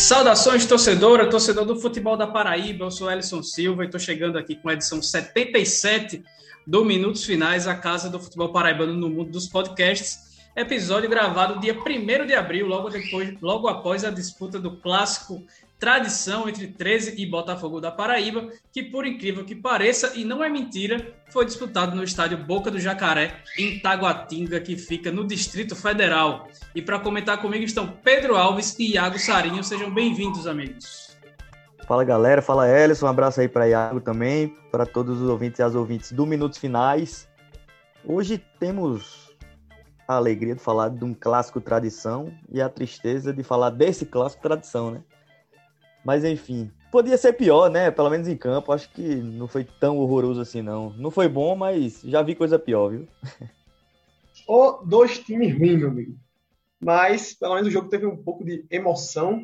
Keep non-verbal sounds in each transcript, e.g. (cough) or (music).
Saudações, torcedora, torcedor do futebol da Paraíba. Eu sou Ellison Silva e estou chegando aqui com a edição 77 do Minutos Finais, a casa do futebol paraibano no mundo dos podcasts. Episódio gravado dia 1 de abril, logo, depois, logo após a disputa do clássico tradição entre 13 e Botafogo da Paraíba, que por incrível que pareça, e não é mentira, foi disputado no estádio Boca do Jacaré, em Taguatinga, que fica no Distrito Federal. E para comentar comigo estão Pedro Alves e Iago Sarinho. Sejam bem-vindos, amigos. Fala galera, fala Ellison, um abraço aí para Iago também, para todos os ouvintes e as ouvintes do Minutos Finais. Hoje temos a alegria de falar de um clássico tradição e a tristeza de falar desse clássico tradição, né? Mas enfim, podia ser pior, né? Pelo menos em campo. Acho que não foi tão horroroso assim, não. Não foi bom, mas já vi coisa pior, viu? (laughs) Ou dois times ruins, meu amigo. Mas, pelo menos, o jogo teve um pouco de emoção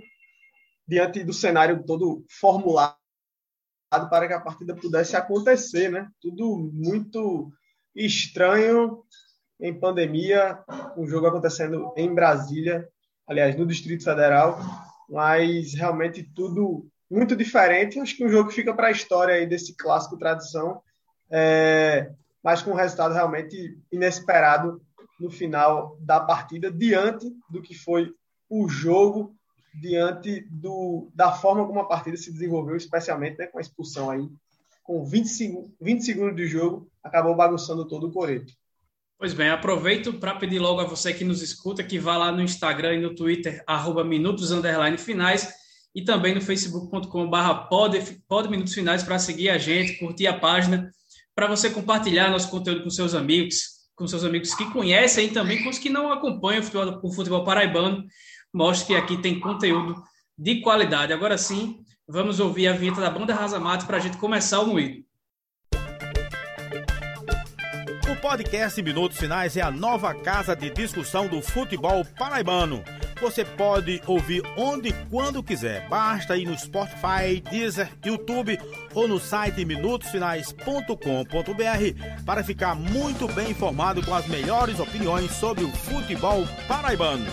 diante do cenário todo formulado para que a partida pudesse acontecer, né? Tudo muito estranho em pandemia, um jogo acontecendo em Brasília, aliás, no Distrito Federal, mas realmente tudo muito diferente. Acho que o jogo fica para a história aí desse clássico tradição, é, mas com um resultado realmente inesperado no final da partida, diante do que foi o jogo, diante do, da forma como a partida se desenvolveu, especialmente né, com a expulsão aí, com 20, 20 segundos de jogo, acabou bagunçando todo o coreto. Pois bem, aproveito para pedir logo a você que nos escuta que vá lá no Instagram e no Twitter, arroba minutos finais, e também no facebook.com barra pod minutos finais para seguir a gente, curtir a página, para você compartilhar nosso conteúdo com seus amigos, com seus amigos que conhecem e também com os que não acompanham o futebol, o futebol paraibano. Mostre que aqui tem conteúdo de qualidade. Agora sim, vamos ouvir a vinheta da Banda Rasa Mato para a gente começar o moído. O podcast Minutos Finais é a nova casa de discussão do futebol paraibano. Você pode ouvir onde e quando quiser. Basta ir no Spotify, Deezer, YouTube ou no site minutosfinais.com.br para ficar muito bem informado com as melhores opiniões sobre o futebol paraibano.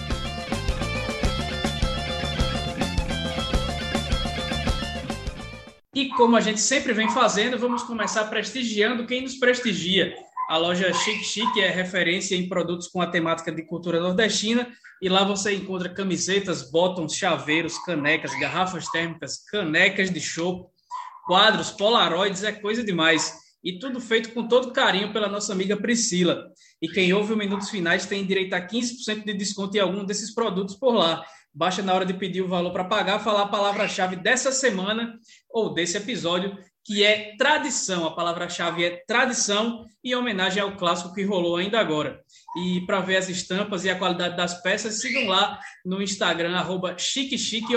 E como a gente sempre vem fazendo, vamos começar prestigiando quem nos prestigia. A loja Chic Chic é referência em produtos com a temática de cultura nordestina e lá você encontra camisetas, botões, chaveiros, canecas, garrafas térmicas, canecas de chopp, quadros, polaroids, é coisa demais. E tudo feito com todo carinho pela nossa amiga Priscila. E quem ouve o Minutos Finais tem direito a 15% de desconto em algum desses produtos por lá. Basta na hora de pedir o valor para pagar, falar a palavra-chave dessa semana ou desse episódio que é tradição. A palavra-chave é tradição e homenagem ao clássico que rolou ainda agora. E para ver as estampas e a qualidade das peças, sigam lá no Instagram, arroba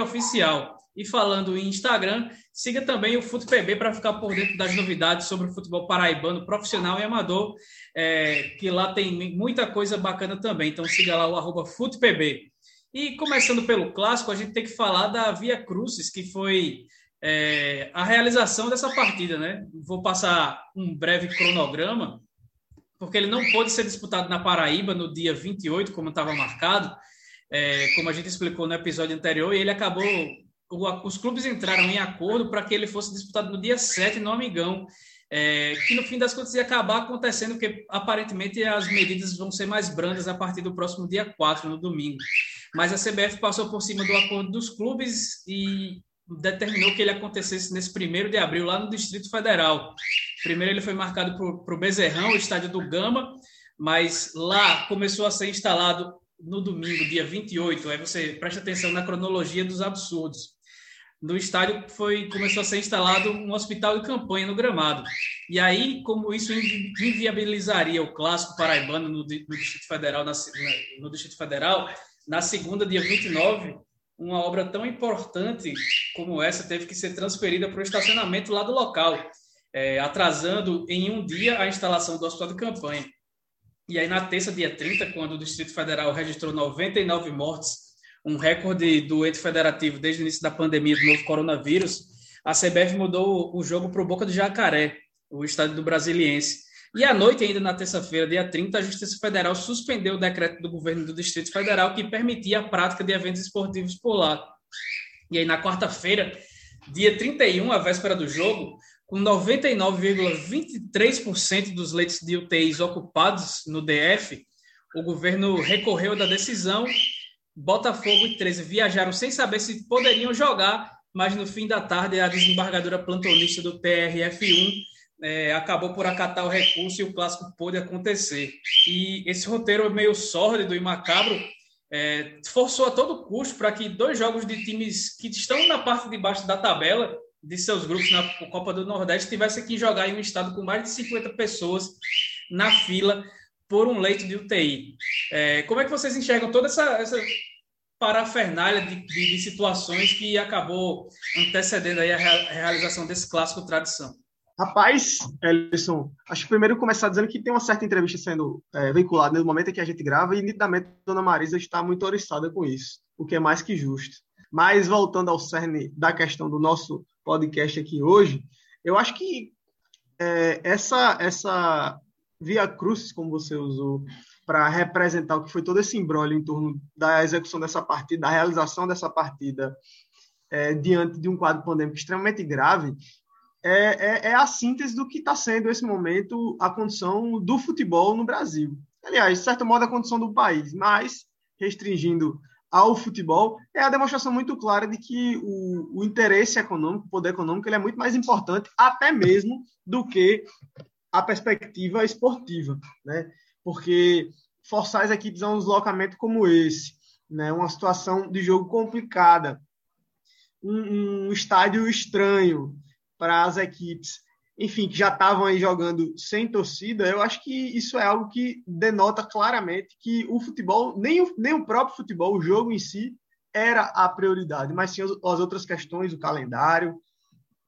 Oficial. E falando em Instagram, siga também o FutePB para ficar por dentro das novidades sobre o futebol paraibano profissional e amador, é, que lá tem muita coisa bacana também. Então siga lá o arroba FutePB. E começando pelo clássico, a gente tem que falar da Via Crucis, que foi é, a realização dessa partida, né? Vou passar um breve cronograma, porque ele não pôde ser disputado na Paraíba no dia 28, como estava marcado, é, como a gente explicou no episódio anterior, e ele acabou. Os clubes entraram em acordo para que ele fosse disputado no dia 7 no Amigão, é, que no fim das contas ia acabar acontecendo, porque aparentemente as medidas vão ser mais brandas a partir do próximo dia 4, no domingo. Mas a CBF passou por cima do acordo dos clubes e determinou que ele acontecesse nesse primeiro de abril, lá no Distrito Federal. Primeiro ele foi marcado para o Bezerrão, o estádio do Gama, mas lá começou a ser instalado no domingo, dia 28. Aí você presta atenção na cronologia dos absurdos. No estádio foi começou a ser instalado um hospital de campanha no gramado. E aí, como isso inviabilizaria o clássico paraibano no, no Distrito Federal, na, no Distrito Federal, na segunda, dia 29, uma obra tão importante como essa teve que ser transferida para o estacionamento lá do local, é, atrasando em um dia a instalação do hospital de campanha. E aí, na terça, dia 30, quando o Distrito Federal registrou 99 mortes, um recorde do ente federativo desde o início da pandemia do novo coronavírus, a CBF mudou o jogo para o Boca do Jacaré, o estádio do Brasiliense. E à noite, ainda na terça-feira, dia 30, a Justiça Federal suspendeu o decreto do governo do Distrito Federal que permitia a prática de eventos esportivos por lá. E aí, na quarta-feira, dia 31, a véspera do jogo, com 99,23% dos leitos de UTIs ocupados no DF, o governo recorreu da decisão. Botafogo e 13 viajaram sem saber se poderiam jogar, mas no fim da tarde a desembargadora plantonista do TRF1 é, acabou por acatar o recurso e o clássico pôde acontecer. E esse roteiro meio sórdido e macabro é, forçou a todo custo para que dois jogos de times que estão na parte de baixo da tabela de seus grupos na Copa do Nordeste tivessem que jogar em um estado com mais de 50 pessoas na fila por um leito de UTI. É, como é que vocês enxergam toda essa, essa parafernália de, de, de, situações que acabou antecedendo a realização desse clássico tradição? Rapaz, Ellison, acho que primeiro começar dizendo que tem uma certa entrevista sendo é, veiculada no momento em que a gente grava e nitidamente a Dona Marisa está muito oriçada com isso, o que é mais que justo. Mas voltando ao cerne da questão do nosso podcast aqui hoje, eu acho que é, essa, essa via cruz, como você usou, para representar o que foi todo esse embrólio em torno da execução dessa partida, da realização dessa partida é, diante de um quadro pandêmico extremamente grave, é, é, é a síntese do que está sendo esse momento a condição do futebol no Brasil. Aliás, de certo modo, a condição do país, mas restringindo ao futebol, é a demonstração muito clara de que o, o interesse econômico, o poder econômico, ele é muito mais importante até mesmo do que a perspectiva esportiva, né? Porque forçar as equipes a um deslocamento como esse, né? Uma situação de jogo complicada, um, um estádio estranho para as equipes, enfim, que já estavam aí jogando sem torcida, eu acho que isso é algo que denota claramente que o futebol, nem o, nem o próprio futebol, o jogo em si, era a prioridade, mas sim as, as outras questões, o calendário,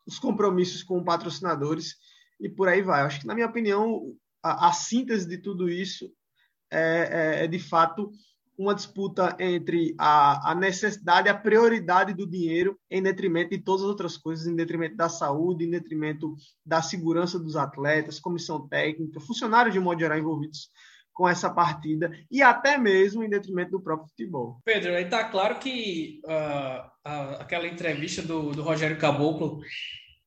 os compromissos com patrocinadores e por aí vai. Eu acho que, na minha opinião, a, a síntese de tudo isso é, é, é de fato uma disputa entre a, a necessidade, a prioridade do dinheiro em detrimento de todas as outras coisas, em detrimento da saúde, em detrimento da segurança dos atletas, comissão técnica, funcionários de modo geral envolvidos com essa partida e até mesmo em detrimento do próprio futebol. Pedro, aí está claro que uh, aquela entrevista do, do Rogério Caboclo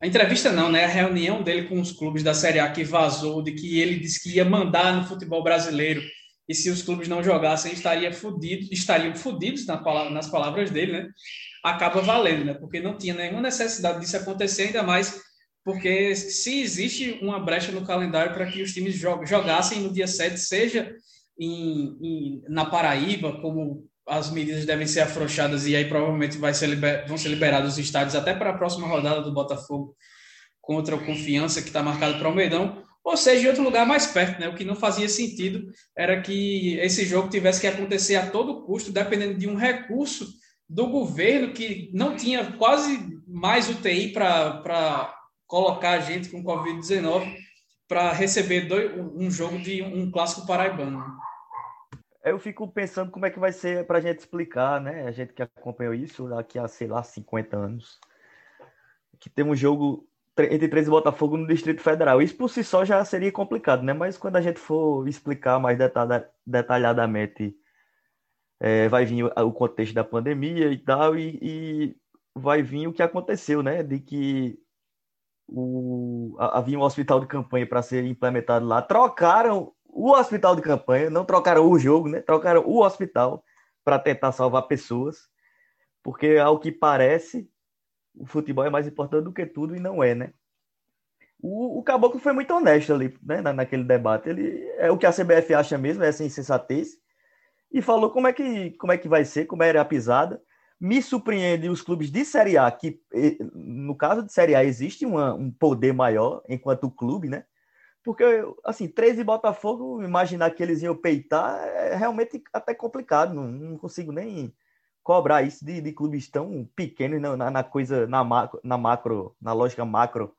a entrevista não, né? A reunião dele com os clubes da Série A que vazou de que ele disse que ia mandar no futebol brasileiro e se os clubes não jogassem, estaria fudido, estariam fudidos nas palavras dele, né? Acaba valendo, né? Porque não tinha nenhuma necessidade disso acontecer, ainda mais porque se existe uma brecha no calendário para que os times jogassem no dia 7, seja em, em, na Paraíba, como as medidas devem ser afrouxadas e aí provavelmente vai ser liber, vão ser liberados os estádios até para a próxima rodada do Botafogo contra o Confiança, que está marcado para o Medão, ou seja, em outro lugar mais perto, né? O que não fazia sentido era que esse jogo tivesse que acontecer a todo custo, dependendo de um recurso do governo que não tinha quase mais UTI para colocar a gente com Covid-19 para receber dois, um jogo de um clássico paraibano. Eu fico pensando como é que vai ser para a gente explicar, né? A gente que acompanhou isso daqui a, sei lá, 50 anos. Que tem um jogo entre 13 e Botafogo no Distrito Federal. Isso por si só já seria complicado, né? Mas quando a gente for explicar mais detalhadamente, é, vai vir o, contexto da pandemia e tal, e, e, vai vir o que aconteceu, né? De que o, havia um hospital de campanha para ser implementado lá. Trocaram o hospital de campanha, não trocaram o jogo, né? Trocaram o hospital para tentar salvar pessoas, porque ao que parece o futebol é mais importante do que tudo e não é, né? O, o Caboclo foi muito honesto ali, né, na, naquele debate. Ele é o que a CBF acha mesmo, é essa insensatez. E falou como é que, como é que vai ser, como era a pisada. Me surpreende os clubes de Série A, que no caso de Série A existe uma, um poder maior enquanto clube, né? Porque, assim, 13 Botafogo, imaginar que eles iam peitar é realmente até complicado. Não, não consigo nem cobrar isso de, de clubes tão pequenos na, na, coisa, na macro, na macro, na lógica macro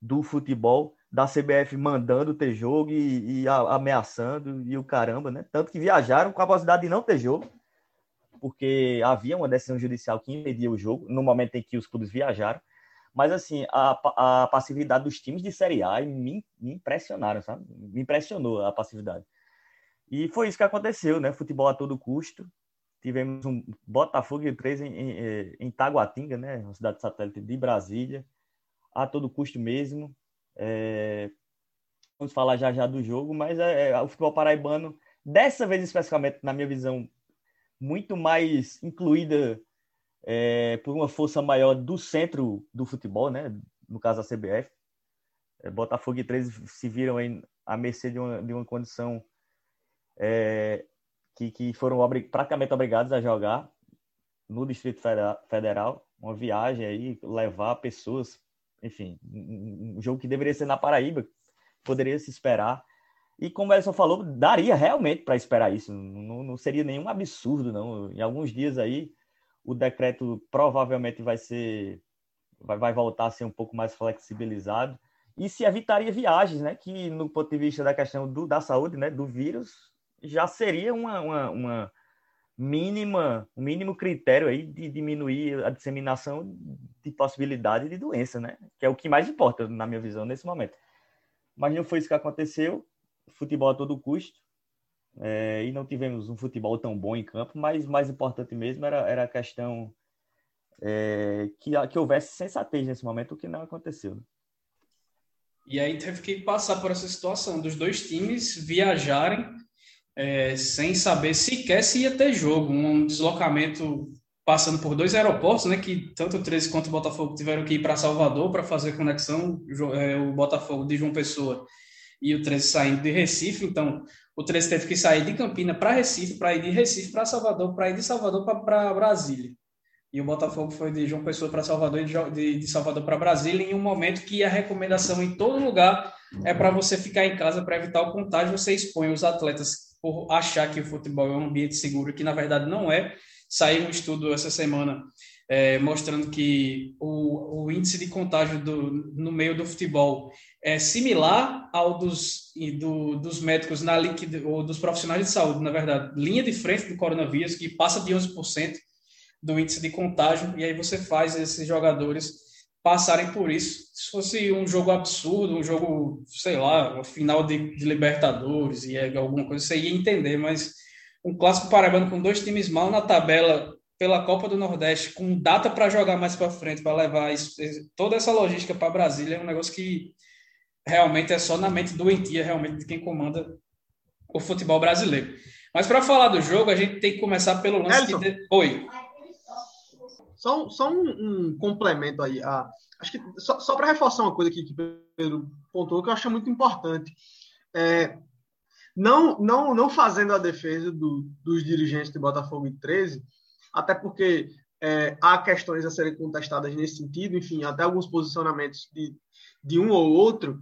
do futebol, da CBF mandando ter jogo e, e a, ameaçando e o caramba, né? Tanto que viajaram com a possibilidade de não ter jogo, porque havia uma decisão judicial que impedia o jogo no momento em que os clubes viajaram. Mas, assim, a, a passividade dos times de Série A me, me impressionaram, sabe? Me impressionou a passividade. E foi isso que aconteceu, né? Futebol a todo custo, tivemos um Botafogo e 3 em, em, em Taguatinga, né? Uma cidade satélite de Brasília, a todo custo mesmo. É, vamos falar já já do jogo, mas é, é, o futebol paraibano, dessa vez especificamente, na minha visão, muito mais incluída é, por uma força maior do centro do futebol, né? No caso a CBF. É, Botafogo e 13 se viram aí à mercê de uma, de uma condição é, que, que foram praticamente obrigados a jogar no Distrito Federal, uma viagem aí, levar pessoas, enfim, um jogo que deveria ser na Paraíba, poderia se esperar. E como o Elson falou, daria realmente para esperar isso, não, não seria nenhum absurdo, não. Em alguns dias aí, o decreto provavelmente vai ser, vai, vai voltar a ser um pouco mais flexibilizado e se evitaria viagens, né? Que no ponto de vista da questão do, da saúde, né? Do vírus, já seria uma, uma, uma mínima, um mínimo critério aí de diminuir a disseminação de possibilidade de doença, né? Que é o que mais importa, na minha visão, nesse momento. Mas não foi isso que aconteceu. Futebol a todo custo. É, e não tivemos um futebol tão bom em campo, mas mais importante mesmo era, era a questão é, que, que houvesse sensatez nesse momento, o que não aconteceu. Né? E aí teve que passar por essa situação dos dois times viajarem é, sem saber sequer se ia ter jogo. Um deslocamento passando por dois aeroportos, né, que tanto o 13 quanto o Botafogo tiveram que ir para Salvador para fazer conexão, é, o Botafogo de João Pessoa e o 13 saindo de Recife, então o 13 teve que sair de Campina para Recife, para ir de Recife para Salvador, para ir de Salvador para Brasília. E o Botafogo foi de João Pessoa para Salvador e de, de Salvador para Brasília, em um momento que a recomendação em todo lugar é para você ficar em casa para evitar o contágio, você expõe os atletas por achar que o futebol é um ambiente seguro, que na verdade não é. Saiu um estudo essa semana é, mostrando que o, o, índice de contágio do, no meio do futebol é similar ao dos, do, dos médicos na ou dos profissionais de saúde, na verdade, linha de frente do coronavírus, que passa de 11% do índice de contágio, e aí você faz esses jogadores passarem por isso. Se fosse um jogo absurdo, um jogo, sei lá, final de, de Libertadores e alguma coisa, você ia entender, mas um clássico paraibano com dois times mal na tabela pela Copa do Nordeste, com data para jogar mais para frente, para levar isso, toda essa logística para Brasília, é um negócio que realmente é só na mente doentia, realmente, de quem comanda o futebol brasileiro. Mas para falar do jogo, a gente tem que começar pelo lance que... Oi. Só, só um, um, complemento aí. A, acho que só, só para reforçar uma coisa aqui que Pedro pontuou que eu acho muito importante. É, não, não, não fazendo a defesa do, dos dirigentes de Botafogo em 13, até porque é, há questões a serem contestadas nesse sentido, enfim, até alguns posicionamentos de, de um ou outro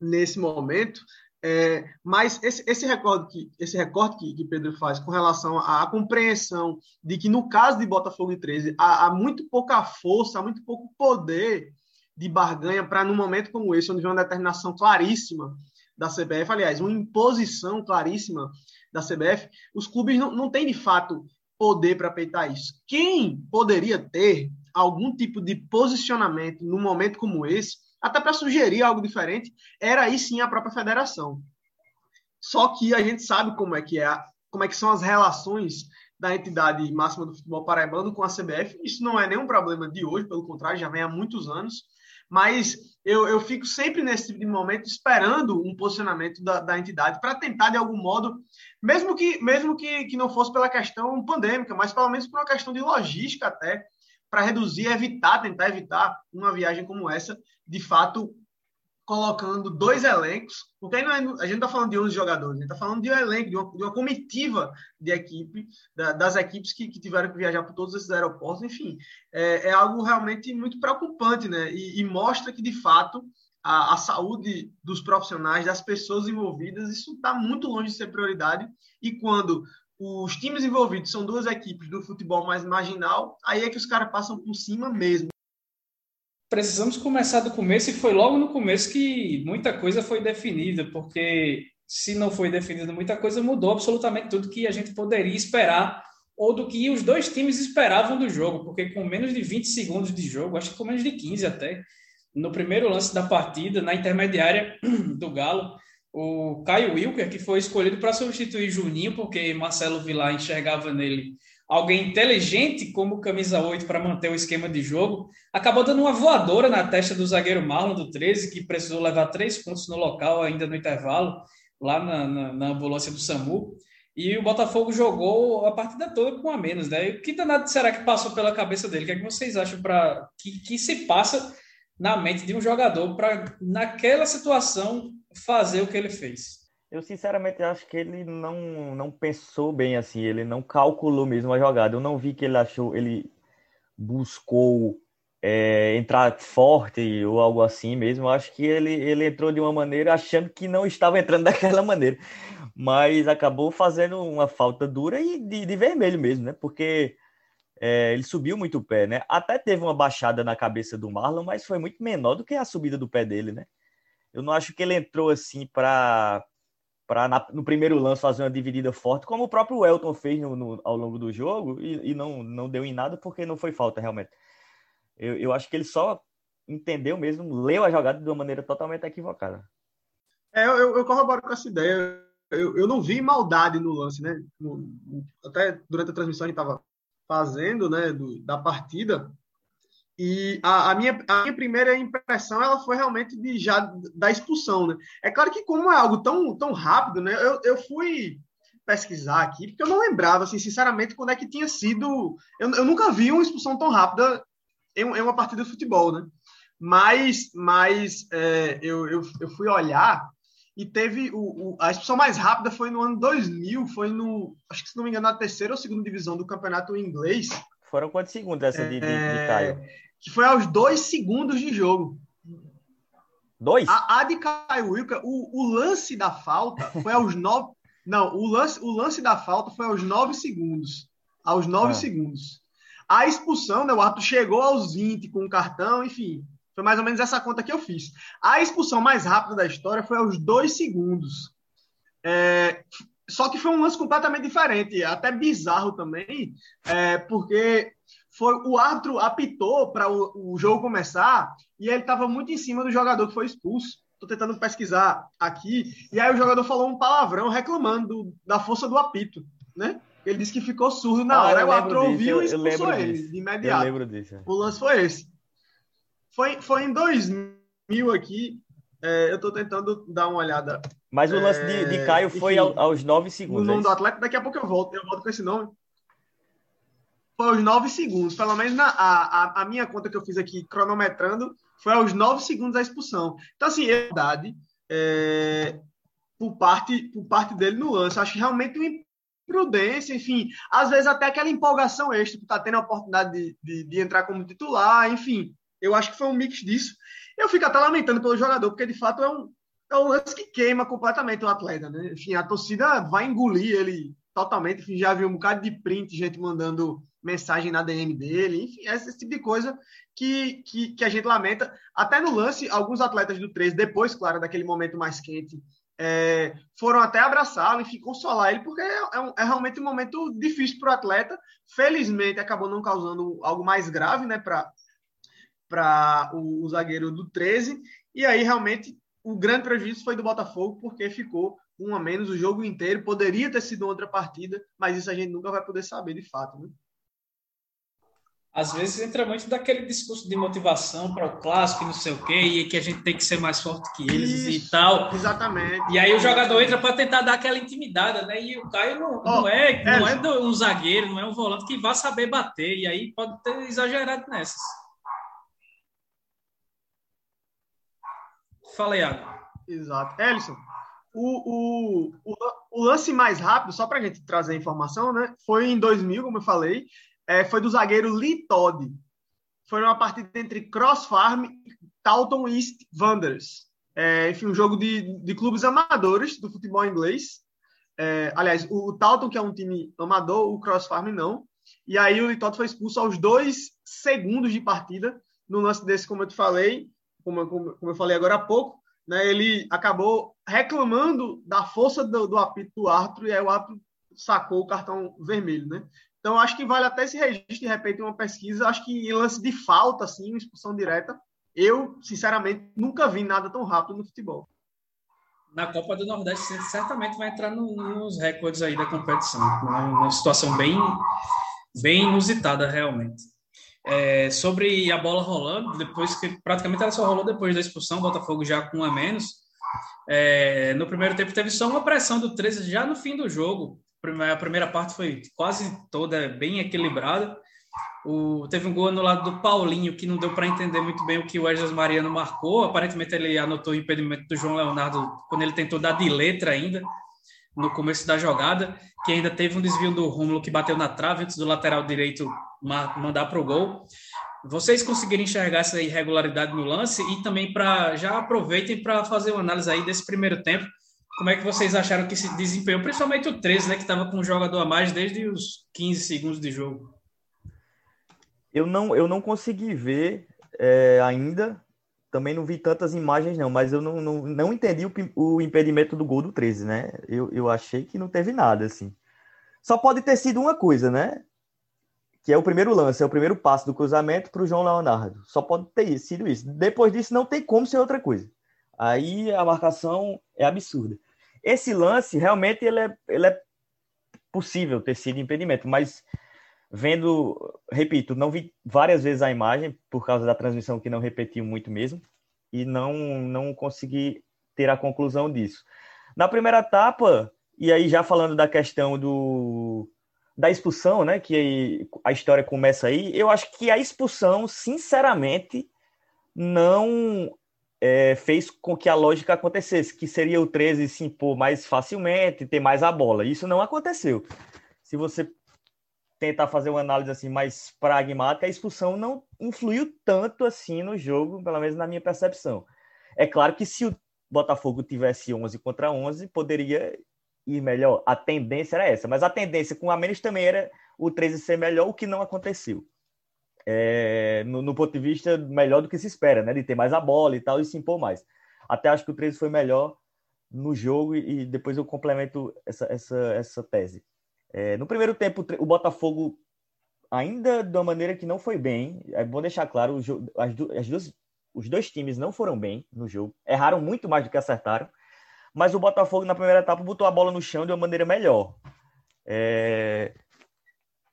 nesse momento, é, mas esse, esse recorte, que, esse recorte que, que Pedro faz com relação à, à, compreensão de que, no caso de Botafogo e 13, há, há muito pouca força, há muito pouco poder de barganha para, num momento como esse, onde vem uma determinação claríssima da CBF, aliás, uma imposição claríssima da CBF, os clubes não, não têm, de fato, poder para peitar isso. Quem poderia ter algum tipo de posicionamento num momento como esse até para sugerir algo diferente, era aí sim a própria federação. Só que a gente sabe como é que é, como é que são as relações da entidade máxima do futebol paraibano com a CBF. Isso não é nenhum problema de hoje, pelo contrário, já vem há muitos anos. Mas eu, eu fico sempre nesse tipo de momento esperando um posicionamento da, da entidade para tentar, de algum modo, mesmo que, mesmo que, que não fosse pela questão pandêmica, mas pelo menos por uma questão de logística até, para reduzir, evitar, tentar evitar uma viagem como essa, de fato, colocando dois elencos, porque aí não é, a gente está falando de 11 jogadores, a gente está falando de um elenco, de uma, de uma comitiva de equipe, da, das equipes que, que, tiveram que viajar por todos esses aeroportos, enfim, é, é algo realmente muito preocupante, né? E, e mostra que, de fato, a, a, saúde dos profissionais, das pessoas envolvidas, isso está muito longe de ser prioridade. E quando os times envolvidos são duas equipes do futebol mais marginal, aí é que os caras passam por cima mesmo. Precisamos começar do começo, e foi logo no começo que muita coisa foi definida, porque se não foi definida muita coisa, mudou absolutamente tudo que a gente poderia esperar, ou do que os dois times esperavam do jogo, porque com menos de 20 segundos de jogo, acho que com menos de 15 até, no primeiro lance da partida, na intermediária (clears throat) do Galo, o Caio Wilker, que foi escolhido para substituir Juninho, porque Marcelo Vilar enxergava nele alguém inteligente como camisa 8 para manter o esquema de jogo, acabou dando uma voadora na testa do zagueiro Marlon do 13, que precisou levar três pontos no local ainda no intervalo, lá na, na, na ambulância do SAMU. E o Botafogo jogou a partida toda com a menos, né? E que danado será que passou pela cabeça dele? O que, é que vocês acham para que, que se passa na mente de um jogador para, naquela situação, fazer o que ele fez? Eu sinceramente acho que ele não, não pensou bem assim, ele não calculou mesmo a jogada. Eu não vi que ele achou, ele buscou é, entrar forte ou algo assim mesmo. Eu acho que ele, ele entrou de uma maneira achando que não estava entrando (laughs) daquela maneira, mas acabou fazendo uma falta dura e de, de vermelho mesmo, né? Porque é, ele subiu muito o pé, né? Até teve uma baixada na cabeça do Marlon, mas foi muito menor do que a subida do pé dele, né? Eu não acho que ele entrou assim para para no primeiro lance fazer uma dividida forte, como o próprio Elton fez no, no, ao longo do jogo e, e, não, não deu em nada porque não foi falta realmente. Eu, eu acho que ele só entendeu mesmo, leu a jogada de uma maneira totalmente equivocada. É, eu, eu corroboro com essa ideia. Eu, eu não vi maldade no lance, né? Até durante a transmissão gente estava fazendo, né, do, da partida. E a, a, minha, a minha primeira impressão ela foi realmente de já da expulsão, né? É claro que como é algo tão, tão rápido, né? Eu, eu fui pesquisar aqui porque eu não lembrava, assim, sinceramente, quando é que tinha sido. Eu, eu nunca vi uma expulsão tão rápida em, em uma partida de futebol, né? Mas, mas é, eu, eu, eu fui olhar e teve o, o, a expulsão mais rápida foi no ano 2000, foi no, acho que se não me engano, na terceira ou segunda divisão do campeonato inglês. Foram quantos segundos essa de, de, de é, Caio? Que foi aos dois segundos de jogo. Dois? A, a de Caio Wilker, o, o lance da falta foi aos (laughs) nove. Não, o lance, o lance da falta foi aos nove segundos. Aos nove ah. segundos. A expulsão, né, o árbitro chegou aos 20 com o cartão, enfim, foi mais ou menos essa conta que eu fiz. A expulsão mais rápida da história foi aos dois segundos. É, só que foi um lance completamente diferente, até bizarro também, é, porque foi o árbitro apitou para o, o, jogo começar e ele estava muito em cima do jogador que foi expulso. Estou tentando pesquisar aqui e aí o jogador falou um palavrão reclamando do, da força do apito, né? Ele disse que ficou surdo na ah, hora, o árbitro ouviu e expulsou ele disso. de imediato. Eu lembro disso. O lance foi esse. Foi, foi em 2000 aqui. É, eu estou tentando dar uma olhada. Mas o lance de, de Caio é, foi enfim, aos 9 segundos. O nome é do atleta, daqui a pouco eu volto. Eu volto com esse nome. Foi aos 9 segundos. Pelo menos na, a, a, minha conta que eu fiz aqui, cronometrando, foi aos 9 segundos a expulsão. Então, assim, é verdade. É, por, parte, por parte dele no lance. Acho que realmente uma imprudência, enfim. Às vezes até aquela empolgação extra, estar tá tendo a oportunidade de, de, de entrar como titular, enfim. Eu acho que foi um mix disso. Eu fico até lamentando pelo jogador, porque de fato é um, é um lance que queima completamente o atleta, né? Enfim, a torcida vai engolir ele totalmente. Enfim, já vi um bocado de print, gente mandando mensagem na DM dele, enfim, esse tipo de coisa que, que, que a gente lamenta. Até no lance, alguns atletas do 13, depois, claro, daquele momento mais quente, é, foram até abraçá-lo, enfim, consolar ele, porque é, é, um, é realmente um momento difícil para o atleta. Felizmente, acabou não causando algo mais grave, né, para para o, o, zagueiro do 13. E aí, realmente, o grande prejuízo foi do Botafogo, porque ficou um a menos o jogo inteiro. Poderia ter sido outra partida, mas isso a gente nunca vai poder saber de fato. Né? Às vezes entra muito daquele discurso de motivação para o clássico e não sei o quê, e que a gente tem que ser mais forte que eles isso, e tal. Exatamente. E aí o jogador entra para tentar dar aquela intimidade, né? E o Caio não, oh, não é, não é, é um zagueiro, não é um volante que vai saber bater, e aí pode ter exagerado nessas. Fala, Iago. Exato. Ellison, o, o, o, o, lance mais rápido, só para a gente trazer a informação, né? Foi em 2000, como eu falei, é, foi do zagueiro Lee Todd. Foi uma partida entre Cross Farm e Taunton East Wanderers. É, enfim, um jogo de, de clubes amadores do futebol inglês. É, aliás, o, o Taunton, que é um time amador, o Cross Farm não. E aí o Todd foi expulso aos dois segundos de partida. No lance desse, como eu te falei, como, como, como eu falei agora há pouco, né, ele acabou reclamando da força do, do apito do árbitro e aí o árbitro sacou o cartão vermelho, né? Então acho que vale até esse registro de repente uma pesquisa, acho que em lance de falta assim, uma expulsão direta, eu sinceramente nunca vi nada tão rápido no futebol. Na Copa do Nordeste certamente vai entrar no, nos recordes aí da competição, uma, situação bem bem inusitada realmente. É, sobre a bola rolando, depois que praticamente ela só rolou depois da expulsão, o Botafogo já com um a menos. É, no primeiro tempo teve só uma pressão do 13 já no fim do jogo. A primeira parte foi quase toda bem equilibrada. O, teve um gol no lado do Paulinho que não deu para entender muito bem o que o Wesley Mariano marcou. Aparentemente ele anotou o impedimento do João Leonardo quando ele tentou dar de letra ainda no começo da jogada, que ainda teve um desvio do Rômulo que bateu na trave antes do lateral direito mandar para o gol. Vocês conseguiram enxergar essa irregularidade no lance e também para já aproveitem para fazer uma análise aí desse primeiro tempo. Como é que vocês acharam que se desempenhou, principalmente o 13, né, que estava com um jogador a mais desde os 15 segundos de jogo? Eu não, eu não consegui ver é, ainda também não vi tantas imagens, não, mas eu não, não, não entendi o, o impedimento do gol do 13, né? Eu, eu achei que não teve nada, assim. Só pode ter sido uma coisa, né? Que é o primeiro lance, é o primeiro passo do cruzamento para o João Leonardo. Só pode ter sido isso. Depois disso, não tem como ser outra coisa. Aí a marcação é absurda. Esse lance, realmente, ele é, ele é possível ter sido impedimento, mas vendo, repito, não vi várias vezes a imagem por causa da transmissão que não repetiu muito mesmo e não não consegui ter a conclusão disso. Na primeira etapa, e aí já falando da questão do da expulsão, né, que a história começa aí, eu acho que a expulsão, sinceramente, não é, fez com que a lógica acontecesse, que seria o 13 se impor mais facilmente, ter mais a bola. Isso não aconteceu. Se você tentar fazer uma análise assim mais pragmática, a expulsão não influiu tanto assim no jogo, pelo menos na minha percepção. É claro que se o Botafogo tivesse 11 contra 11, poderia ir melhor. A tendência era essa, mas a tendência com a menos também era o 13 ser melhor, o que não aconteceu. É, no, no, ponto de vista melhor do que se espera, né? De ter mais a bola e tal e se impor mais. Até acho que o 13 foi melhor no jogo e, depois eu complemento essa, essa, essa tese. É, no primeiro tempo, o Botafogo, ainda de uma maneira que não foi bem, é bom deixar claro, as, as duas, os dois times não foram bem no jogo, erraram muito mais do que acertaram, mas o Botafogo, na primeira etapa, botou a bola no chão de uma maneira melhor. É,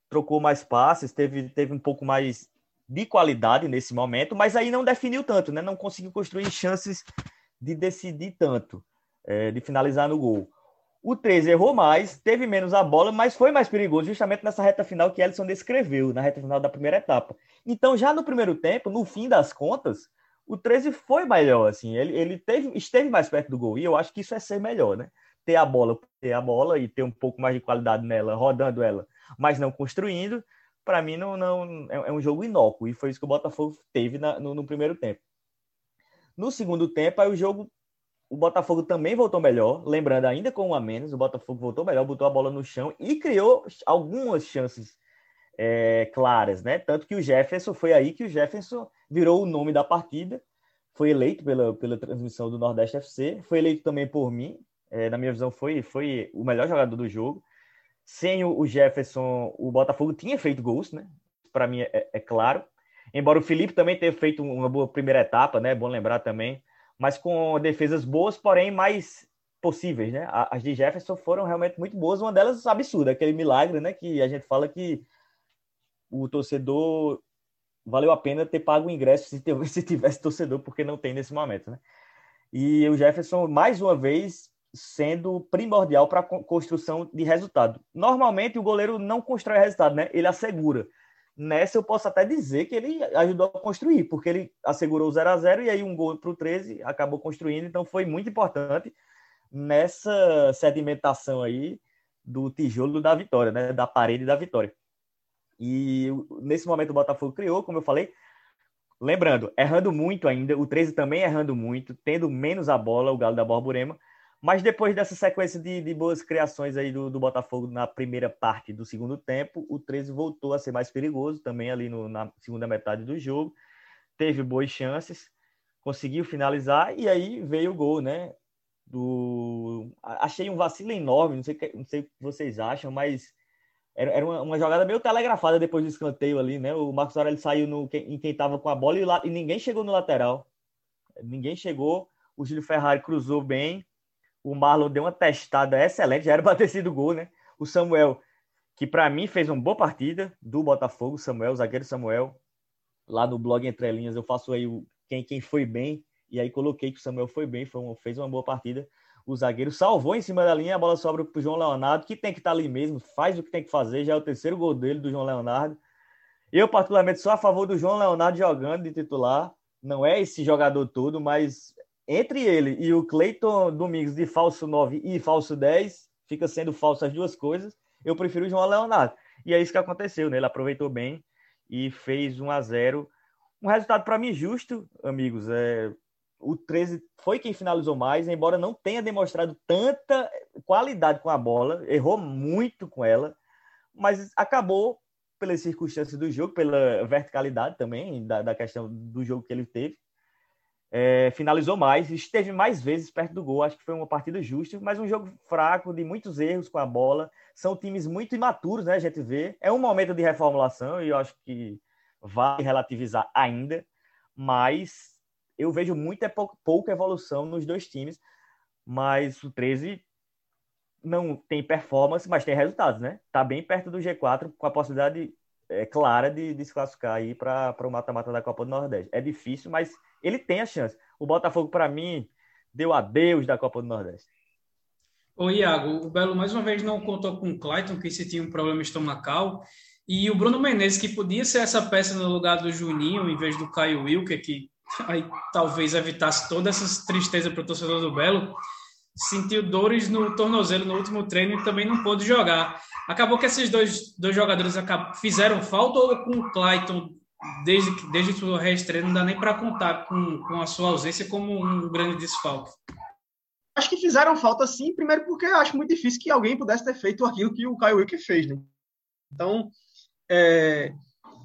trocou mais passes, teve, teve um pouco mais de qualidade nesse momento, mas aí não definiu tanto, né? não conseguiu construir chances de decidir tanto, é, de finalizar no gol. O 13 errou mais, teve menos a bola, mas foi mais perigoso, justamente nessa reta final que Ellison descreveu, na reta final da primeira etapa. Então, já no primeiro tempo, no fim das contas, o 13 foi melhor, assim, ele, ele teve, esteve mais perto do gol, e eu acho que isso é ser melhor, né? Ter a bola, ter a bola e ter um pouco mais de qualidade nela, rodando ela, mas não construindo, para mim não, não é, é, um jogo inócuo, e foi isso que o Botafogo teve na, no, no primeiro tempo. No segundo tempo, aí o jogo o Botafogo também voltou melhor, lembrando ainda com um a menos, o Botafogo voltou melhor, botou a bola no chão e criou algumas chances é, claras, né? Tanto que o Jefferson foi aí que o Jefferson virou o nome da partida, foi eleito pela, pela transmissão do Nordeste FC, foi eleito também por mim, é, na minha visão foi, foi o melhor jogador do jogo. Sem o, Jefferson, o Botafogo tinha feito gols, né? Para mim é, é claro. Embora o Felipe também tenha feito uma boa primeira etapa, né? Bom lembrar também mas com defesas boas, porém mais possíveis, né? As de Jefferson foram realmente muito boas, uma delas absurda, aquele milagre, né? Que a gente fala que o torcedor valeu a pena ter pago o ingresso se tivesse (laughs) torcedor, porque não tem nesse momento, né? E o Jefferson, mais uma vez, sendo primordial para a construção de resultado. Normalmente o goleiro não constrói resultado, né? Ele assegura. Nessa eu posso até dizer que ele ajudou a construir, porque ele assegurou o 0 a 0 e aí um gol para o 13 acabou construindo, então foi muito importante nessa sedimentação aí do tijolo da vitória, né? da parede da vitória. E nesse momento o Botafogo criou, como eu falei, lembrando, errando muito ainda, o 13 também errando muito, tendo menos a bola, o Galo da Borborema, mas depois dessa sequência de, de boas criações aí do, do, Botafogo na primeira parte do segundo tempo, o 13 voltou a ser mais perigoso também ali no, na segunda metade do jogo. Teve boas chances, conseguiu finalizar e aí veio o gol, né? Do... Achei um vacilo enorme, não sei, não sei o que vocês acham, mas era, uma, uma, jogada meio telegrafada depois do escanteio ali, né? O Marcos Aurélio saiu no, em quem estava com a bola e, e ninguém chegou no lateral. Ninguém chegou. O Júlio Ferrari cruzou bem, o Marlon deu uma testada excelente, já era para ter sido gol, né? O Samuel que para mim fez uma boa partida do Botafogo, Samuel, zagueiro Samuel. Lá no blog Entre Linhas eu faço aí o, quem, quem foi bem, e aí coloquei que o Samuel foi bem, foi fez uma boa partida. O zagueiro salvou em cima da linha, a bola sobra para o João Leonardo, que tem que estar tá ali mesmo, faz o que tem que fazer, já é o terceiro gol dele, do João Leonardo. Eu, particularmente, sou a favor do João Leonardo jogando de titular. Não é esse jogador todo, mas entre ele e o Cleiton Domingos de falso 9 e falso 10, fica sendo falso as duas coisas eu prefiro o João Leonardo. E é isso que aconteceu, né? Ele aproveitou bem e fez 1 a 0 Um resultado para mim justo, amigos. É, o 13 foi quem finalizou mais, embora não tenha demonstrado tanta qualidade com a bola, errou muito com ela, mas acabou pelas circunstâncias do jogo, pela verticalidade também, da, da questão do jogo que ele teve é, finalizou mais, esteve mais vezes perto do gol. Acho que foi uma partida justa, mas um jogo fraco, de muitos erros com a bola. São times muito imaturos, né? A gente vê. É um momento de reformulação e eu acho que vai relativizar ainda, mas eu vejo muita pouca evolução nos dois times. Mas o 13 não tem performance, mas tem resultados, né? Tá bem perto do G4, com a possibilidade é, clara de, de se classificar aí para o mata-mata da Copa do Nordeste. É difícil, mas ele tem a chance. O Botafogo, para mim, deu adeus da Copa do Nordeste. Ô, Iago, o Belo mais uma vez não contou com o Clayton, que se tinha um problema estomacal, e o Bruno Menezes, que podia ser essa peça no lugar do Juninho, em vez do Caio Wilker, que aí talvez evitasse toda essa tristeza para o torcedor do Belo, sentiu dores no tornozelo no último treino e também não pôde jogar. Acabou que esses dois, dois jogadores fizeram falta ou com o Clayton desde, desde sua reestreia, não dá nem para contar com, com a sua ausência como um grande desfalque. Acho que fizeram falta sim, primeiro porque acho muito difícil que alguém pudesse ter feito aquilo que o Caio Wicker fez, né? Então, é,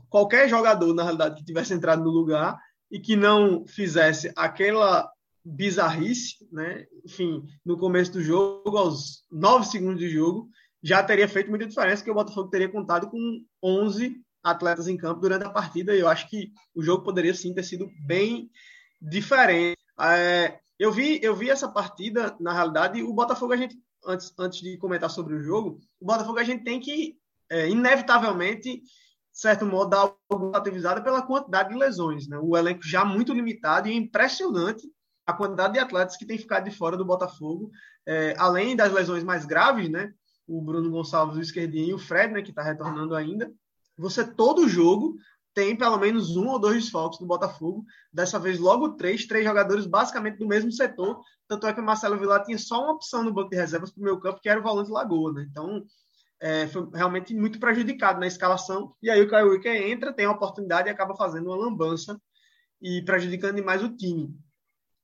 qualquer jogador, na realidade, que tivesse entrado no lugar e que não fizesse aquela bizarrice, né? Enfim, no começo do jogo, aos nove segundos de jogo, já teria feito muita diferença, que o Botafogo teria contado com 11 atletas em campo durante a partida. E eu acho que o jogo poderia sim ter sido bem diferente. É, eu vi, eu vi essa partida, na realidade, o Botafogo, a gente, antes, antes de comentar sobre o jogo, o Botafogo a gente tem que, é, inevitavelmente, certo modo, dar alguma ativizada pela quantidade de lesões. Né? O elenco já muito limitado e impressionante a quantidade de atletas que tem ficado de fora do Botafogo, é, além das lesões mais graves, né? O Bruno Gonçalves, o esquerdinho, e o Fred, né, que está retornando ainda você todo jogo tem pelo menos um ou dois desfalques do Botafogo. Dessa vez, logo três, três jogadores basicamente do mesmo setor. Tanto é que o Marcelo Vilar tinha só uma opção no banco de reservas para o meu campo, que era o Volante Lagoa. Né? Então, é, foi realmente muito prejudicado na escalação. E aí o Caio Wicker entra, tem a oportunidade e acaba fazendo uma lambança e prejudicando demais o time.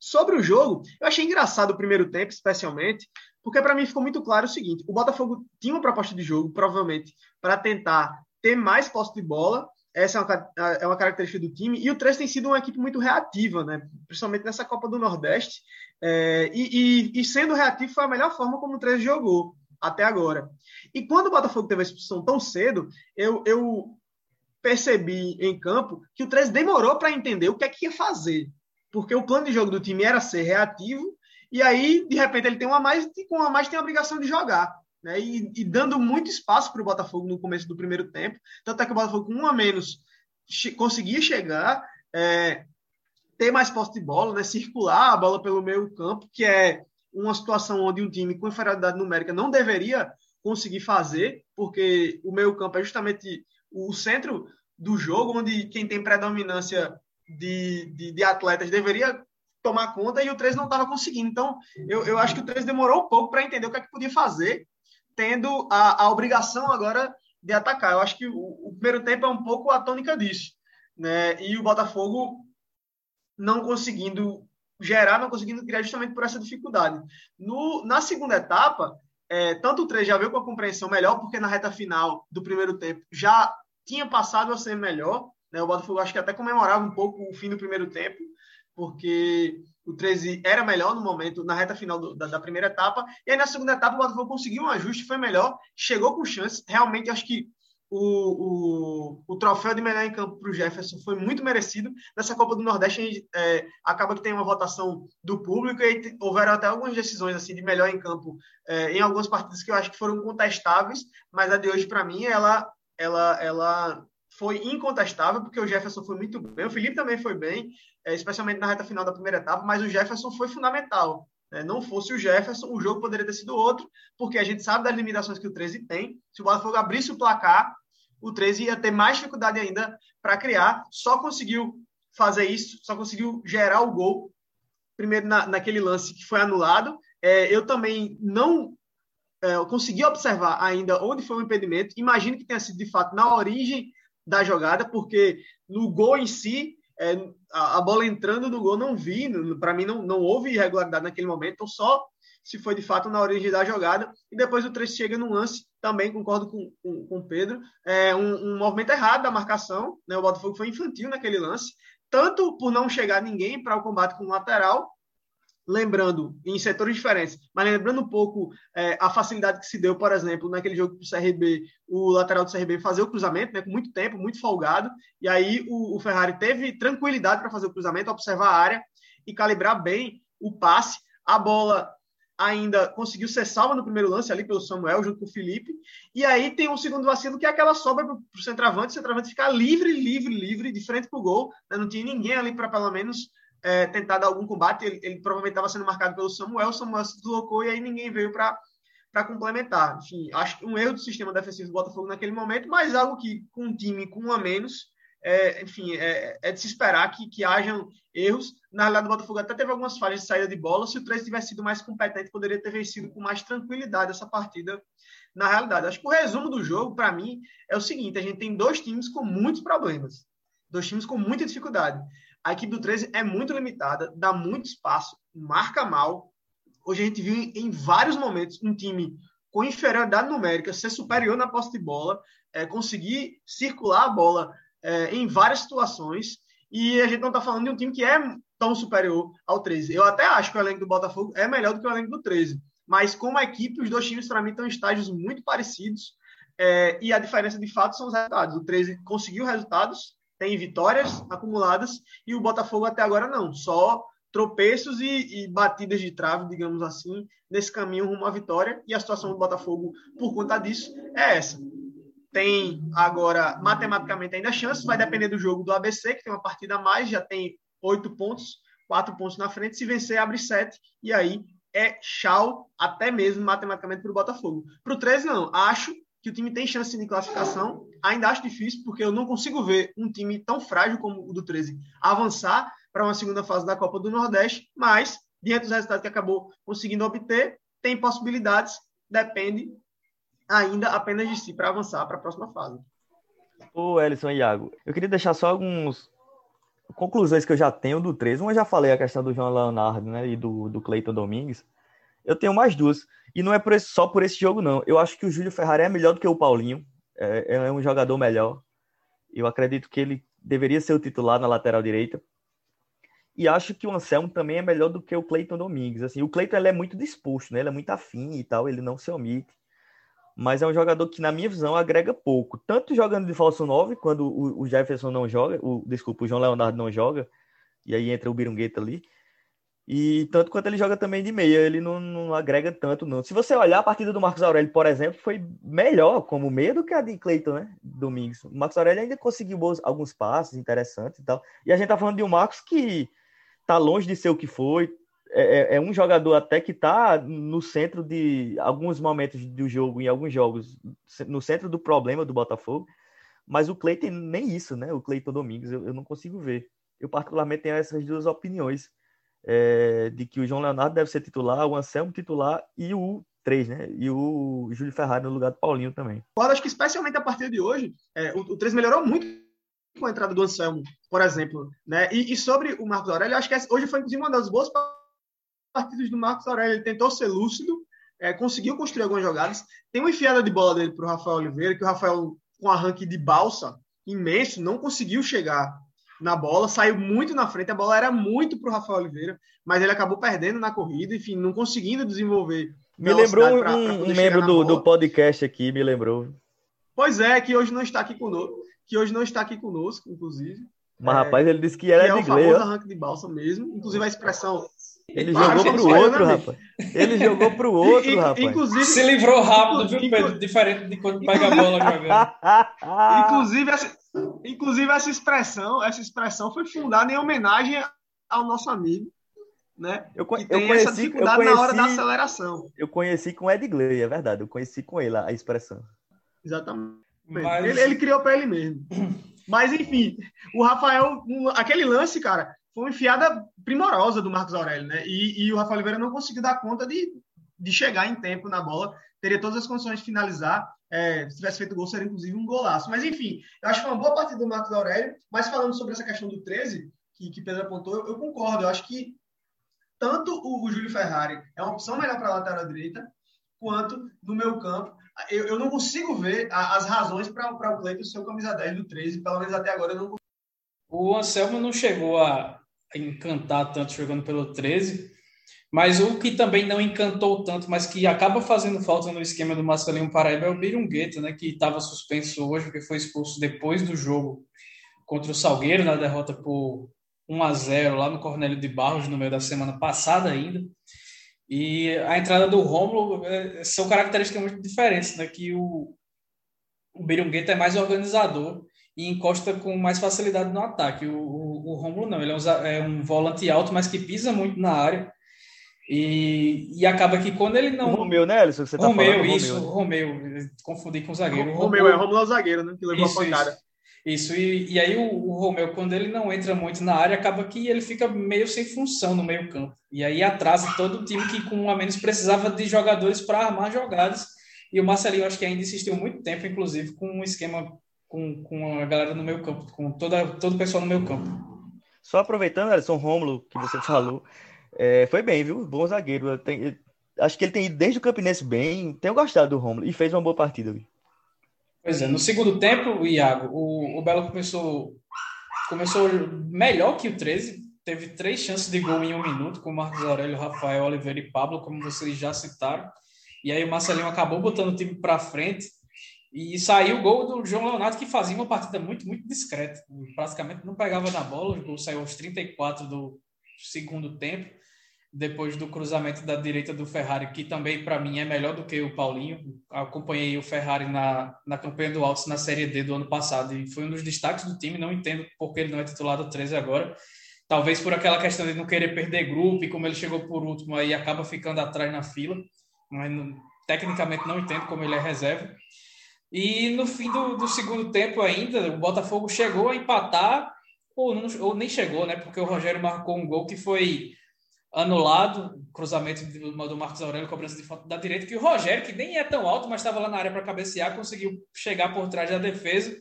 Sobre o jogo, eu achei engraçado o primeiro tempo, especialmente, porque para mim ficou muito claro o seguinte: o Botafogo tinha uma proposta de jogo, provavelmente, para tentar ter mais posse de bola. Essa é uma, é uma característica do time. E o 3 tem sido uma equipe muito reativa, né? principalmente nessa Copa do Nordeste. É, e, e, e, sendo reativo foi a melhor forma como o 3 jogou até agora. E quando o Botafogo teve a expulsão tão cedo, eu, eu percebi em campo que o 3 demorou para entender o que é que ia fazer. Porque o plano de jogo do time era ser reativo, e aí, de repente, ele tem uma mais, e com uma mais tem a obrigação de jogar né? E, e dando muito espaço para o Botafogo no começo do primeiro tempo. Tanto é que o Botafogo, com um a menos, che conseguia chegar, é, ter mais posse de bola, né? circular a bola pelo meio campo, que é uma situação onde um time com inferioridade numérica não deveria conseguir fazer, porque o meio campo é justamente o centro do jogo, onde quem tem predominância de, de, de atletas deveria tomar conta e o 3 não estava conseguindo. Então, eu, eu acho que o 3 demorou um pouco para entender o que é que podia fazer tendo a, a obrigação agora de atacar. Eu acho que o, o, primeiro tempo é um pouco a tônica disso. Né? E o Botafogo não conseguindo gerar, não conseguindo criar justamente por essa dificuldade. No, na segunda etapa, é, tanto o 3 já veio com a compreensão melhor, porque na reta final do primeiro tempo já tinha passado a ser melhor. Né? O Botafogo acho que até comemorava um pouco o fim do primeiro tempo, porque o 13 era melhor no momento, na reta final do, da, da, primeira etapa, e aí na segunda etapa o Botafogo conseguiu um ajuste, foi melhor, chegou com chance, realmente acho que o, o, o troféu de melhor em campo para o Jefferson foi muito merecido. Nessa Copa do Nordeste, a gente, é, acaba que tem uma votação do público e houveram até algumas decisões assim de melhor em campo é, em algumas partidas que eu acho que foram contestáveis, mas a de hoje, para mim, ela, ela, ela foi incontestável, porque o Jefferson foi muito bem, o Felipe também foi bem, é, especialmente na reta final da primeira etapa, mas o Jefferson foi fundamental. Né? Não fosse o Jefferson, o jogo poderia ter sido outro, porque a gente sabe das limitações que o 13 tem. Se o Botafogo abrisse o placar, o 13 ia ter mais dificuldade ainda para criar. Só conseguiu fazer isso, só conseguiu gerar o gol, primeiro na, naquele lance que foi anulado. É, eu também não é, consegui observar ainda onde foi o impedimento. Imagino que tenha sido de fato na origem da jogada, porque no gol em si é, a, a, bola entrando no gol não vi, para mim não, não houve irregularidade naquele momento, então só se foi de fato na origem da jogada, e depois o 3 chega no lance, também concordo com, com, com o Pedro, é um, um, movimento errado da marcação, né? o Botafogo foi infantil naquele lance, tanto por não chegar ninguém para o combate com o lateral, lembrando, em setores diferentes, mas lembrando um pouco é, a facilidade que se deu, por exemplo, naquele jogo para o CRB, o lateral do CRB fazer o cruzamento, né, com muito tempo, muito folgado, e aí o, o Ferrari teve tranquilidade para fazer o cruzamento, observar a área e calibrar bem o passe. A bola ainda conseguiu ser salva no primeiro lance ali pelo Samuel, junto com o Felipe, e aí tem um segundo vacilo que é aquela sobra para o centroavante, o centroavante ficar livre, livre, livre, de frente para o gol, né, não tinha ninguém ali para pelo menos é, tentar algum combate. Ele, ele provavelmente estava sendo marcado pelo Samuel, Samuel se deslocou e aí ninguém veio para complementar. Enfim, acho um erro do sistema defensivo do Botafogo naquele momento, mas algo que com um time com um a menos, é, enfim, é, é, de se esperar que, que hajam erros. Na realidade, o Botafogo até teve algumas falhas de saída de bola. Se o 3 tivesse sido mais competente, poderia ter vencido com mais tranquilidade essa partida. Na realidade, acho que o resumo do jogo, para mim, é o seguinte: a gente tem dois times com muitos problemas, dois times com muita dificuldade. A equipe do 13 é muito limitada, dá muito espaço, marca mal. Hoje a gente viu em vários momentos um time com inferioridade numérica ser superior na posse de bola, é, conseguir circular a bola é, em várias situações. E a gente não está falando de um time que é tão superior ao 13. Eu até acho que o elenco do Botafogo é melhor do que o elenco do 13. Mas como equipe, os dois times, para mim, estão em estágios muito parecidos. É, e a diferença, de fato, são os resultados. O 13 conseguiu resultados, tem vitórias acumuladas e o Botafogo até agora não, só tropeços e, e, batidas de trave, digamos assim, nesse caminho rumo à vitória. E a situação do Botafogo, por conta disso, é essa. Tem agora, matematicamente, ainda chance, vai depender do jogo do ABC, que tem uma partida a mais, já tem oito pontos, quatro pontos na frente. Se vencer, abre sete, e aí é tchau, até mesmo matematicamente, para o Botafogo. Para o 13, não. Acho que o time tem chance de classificação. Ainda acho difícil, porque eu não consigo ver um time tão frágil como o do 13 avançar para uma segunda fase da Copa do Nordeste, mas, diante dos resultados que acabou conseguindo obter, tem possibilidades, depende ainda apenas de si para avançar para a próxima fase. Ô, Ellison e Iago, eu queria deixar só alguns conclusões que eu já tenho do 13. Uma eu já falei a questão do João Leonardo né, e do, do Cleiton Domingues. Eu tenho mais duas. E não é por esse, só por esse jogo, não. Eu acho que o Júlio Ferrari é melhor do que o Paulinho. É, é um jogador melhor. Eu acredito que ele deveria ser o titular na lateral direita. E acho que o Anselmo também é melhor do que o Cleiton Domingues. Assim, o Cleiton é muito disposto, né? Ele é muito afim e tal, ele não se omite. Mas é um jogador que, na minha visão, agrega pouco. Tanto jogando de falso 9, quando o, Jefferson não joga, o, desculpa, o João Leonardo não joga, e aí entra o Birungueta ali. E tanto quanto ele joga também de meia, ele não, não, agrega tanto, não. Se você olhar a partida do Marcos Aurélio, por exemplo, foi melhor como meia do que a de Cleiton, né? Domingos. O Marcos Aurélio ainda conseguiu alguns passes interessantes e tal. E a gente tá falando de um Marcos que tá longe de ser o que foi. É, é, é um jogador até que tá no centro de alguns momentos do jogo, em alguns jogos, no centro do problema do Botafogo. Mas o Cleiton nem isso, né? O Cleiton Domingos, eu, eu não consigo ver. Eu particularmente tenho essas duas opiniões é, de que o João Leonardo deve ser titular, o Anselmo titular e o 3, né? E o Júlio Ferrari no lugar do Paulinho também. Eu acho que especialmente a partir de hoje, é, o, o 3 melhorou muito com a entrada do Anselmo, por exemplo. Né? E, e sobre o Marcos Aurélio, acho que hoje foi inclusive uma das boas partidas do Marcos Aurélio. Ele tentou ser lúcido, é, conseguiu construir algumas jogadas. Tem uma enfiada de bola dele para o Rafael Oliveira, que o Rafael, com arranque de balsa imenso, não conseguiu chegar na bola, saiu muito na frente, a bola era muito para o Rafael Oliveira, mas ele acabou perdendo na corrida, enfim, não conseguindo desenvolver. Me lembrou pra, um, pra um membro do, do, podcast aqui, me lembrou. Pois é, que hoje não está aqui conosco, que hoje não está aqui conosco, inclusive. Mas, é, rapaz, ele disse que era que é de o famoso arranque de balsa mesmo. Inclusive a expressão. Ele jogou para o outro, rapaz. Ele jogou para o (laughs) outro, rapaz. Inclusive, se livrou rápido, viu, Pedro? Diferente de quando pega a bola jogando. (laughs) inclusive, essa, inclusive, essa expressão, essa expressão foi fundada em homenagem ao nosso amigo, né? Eu, que tem eu conheci, essa dificuldade conheci, na hora da aceleração. Eu conheci com Ed Gley, é verdade. Eu conheci com ele a expressão. Exatamente. Mas... Ele, ele criou para ele mesmo. (clears throat) Mas, enfim, o Rafael, aquele lance, cara, foi uma enfiada primorosa do Marcos Aurélio, né? E, e, o Rafael Oliveira não conseguiu dar conta de, de chegar em tempo na bola, teria todas as condições de finalizar. É, se tivesse feito gol, seria inclusive um golaço. Mas, enfim, eu acho que foi uma boa partida do Marcos Aurélio. Mas falando sobre essa questão do 13, que, que Pedro apontou, eu, eu concordo. Eu acho que tanto o, o Júlio Ferrari é uma opção melhor para a lateral direita, quanto no meu campo eu, eu não consigo ver a, as razões para o Cleiton ser o camisa 10 do 13, pelo menos até agora eu não consigo. O Anselmo não chegou a encantar tanto jogando pelo 13, mas o que também não encantou tanto, mas que acaba fazendo falta no esquema do Marcelinho Paraíba é o Birungueta, né, que estava suspenso hoje, porque foi expulso depois do jogo contra o Salgueiro, na derrota por 1 a 0 lá no Cornélio de Barros, no meio da semana passada ainda. E a entrada do Rômulo é, são características muito diferentes, né? Que o, o Birungueta é mais organizador e encosta com mais facilidade no ataque. O, o, o Rômulo não, ele é um, é um, volante alto, mas que pisa muito na área. E, e acaba que quando ele não. O Romeu, né, Alisson? Você tá Romeu, falando, isso, Romeu. Romeu. Confundi com o zagueiro. O Romeu, é o Romulo é o zagueiro, né? Que levou isso, a pancada. Isso. Isso, e, e aí o, o Romeu, quando ele não entra muito na área, acaba que ele fica meio sem função no meio campo. E aí atrasa todo o time que com um a menos precisava de jogadores para armar jogadas. E o Marcelinho acho que ainda insistiu muito tempo, inclusive, com um esquema com, com a galera no meio campo, com toda, todo o pessoal no meio campo. Só aproveitando, Alisson Rômulo, que você (laughs) falou, é, foi bem, viu? Bom zagueiro. Tenho, acho que ele tem ido desde o Campinense bem. Tenho gostado do Rômulo e fez uma boa partida. Viu? Pois é, no segundo tempo, Iago, o, o Belo começou, começou melhor que o 13, teve três chances de gol em um minuto, com Marcos Aurélio, Rafael Oliveira e Pablo, como vocês já citaram. E aí o Marcelinho acabou botando o time para frente e saiu o gol do João Leonardo, que fazia uma partida muito, muito discreta. Praticamente não pegava na bola, o gol saiu aos 34 do segundo tempo depois do cruzamento da direita do Ferrari, que também para mim é melhor do que o Paulinho. Acompanhei o Ferrari na, na campanha do Altos na Série D do ano passado e foi um dos destaques do time. Não entendo porque ele não é titular do 13 agora. Talvez por aquela questão de não querer perder grupo e como ele chegou por último aí acaba ficando atrás na fila. Mas não, tecnicamente não entendo como ele é reserva. E no fim do, do segundo tempo ainda, o Botafogo chegou a empatar ou, não, ou nem chegou, né? Porque o Rogério marcou um gol que foi anulado, cruzamento do Marcos Aurélio, cobrança de falta da direita, que o Rogério, que nem é tão alto, mas estava lá na área para cabecear, conseguiu chegar por trás da defesa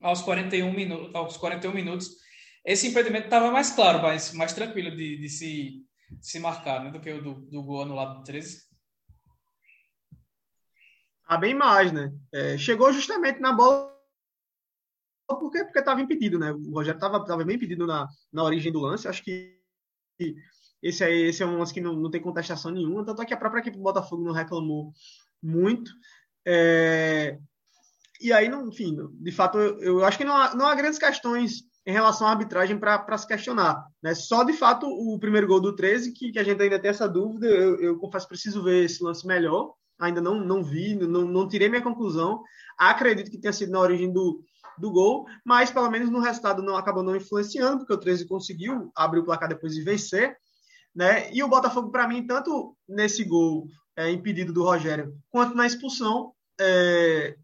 aos 41 minutos. Aos 41 minutos. Esse impedimento estava mais claro, mais, mais tranquilo de, de se, de se marcar né, do que o do, do gol anulado do 13. Ah, bem mais, né? É, chegou justamente na bola porque porque estava impedido, né? O Rogério estava bem impedido na, na origem do lance. Acho que esse aí esse é um lance que não, não tem contestação nenhuma, tanto é que a própria equipe do Botafogo não reclamou muito. É... E aí, não, enfim, de fato, eu, eu acho que não há, não há grandes questões em relação à arbitragem para se questionar. Né? Só, de fato, o primeiro gol do 13, que, que a gente ainda tem essa dúvida, eu, eu confesso preciso ver esse lance melhor, ainda não, não vi, não, não tirei minha conclusão. Acredito que tenha sido na origem do, do gol, mas pelo menos no resultado não acabou não influenciando, porque o 13 conseguiu abrir o placar depois de vencer. Né? E o Botafogo, para mim, tanto nesse gol é, impedido do Rogério, quanto na expulsão, é,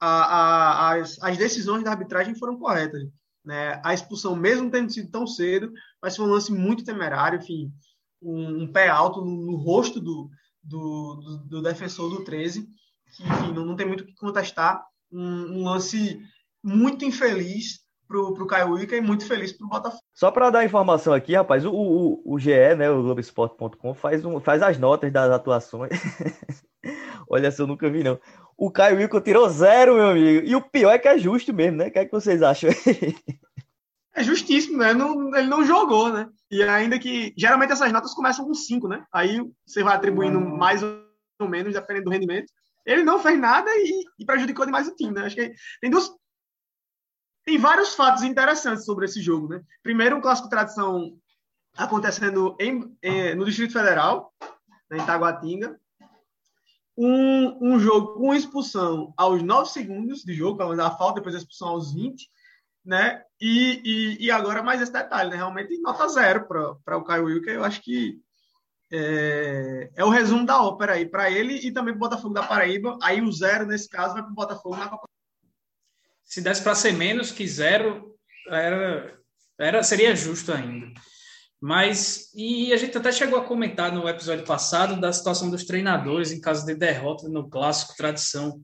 a, a, as, as, decisões da arbitragem foram corretas. Né? A expulsão, mesmo tendo sido tão cedo, mas foi um lance muito temerário, enfim, um, um pé alto no, no rosto do, do, do, do, defensor do 13, que, enfim, não, não tem muito o que contestar. Um, um lance muito infeliz, pro, pro Caio Wica e muito feliz pro Botafogo. Só para dar informação aqui, rapaz, o, o, o GE, né, o Globoesporte.com, faz, um, faz as notas das atuações. (laughs) Olha só, eu nunca vi, não. O Caio Wilco tirou zero, meu amigo. E o pior é que é justo mesmo, né? O que é que vocês acham? é justíssimo, né? Não, ele não jogou, né? E ainda que. Geralmente essas notas começam com cinco, né? Aí você vai atribuindo mais ou menos, dependendo do rendimento. ele não fez nada e, e prejudicou demais o time, né? Acho que tem duas, tem vários fatos interessantes sobre esse jogo, né? Primeiro, um clássico tradição acontecendo em, em, no Distrito Federal, né, em Taguatinga. Um, um jogo com expulsão aos 9 segundos de jogo, menos a falta, depois a expulsão aos 20, né? E, e, e agora mais esse detalhe, né? Realmente nota zero para o Caio Wilker. Eu acho que é, é, o resumo da ópera aí para ele e também para o Botafogo da Paraíba. Aí o zero, nesse caso, vai para o Botafogo na Copa. Se desse para ser menos que zero, era, era, seria justo ainda. Mas, e a gente até chegou a comentar no episódio passado da situação dos treinadores em caso de derrota no clássico tradição.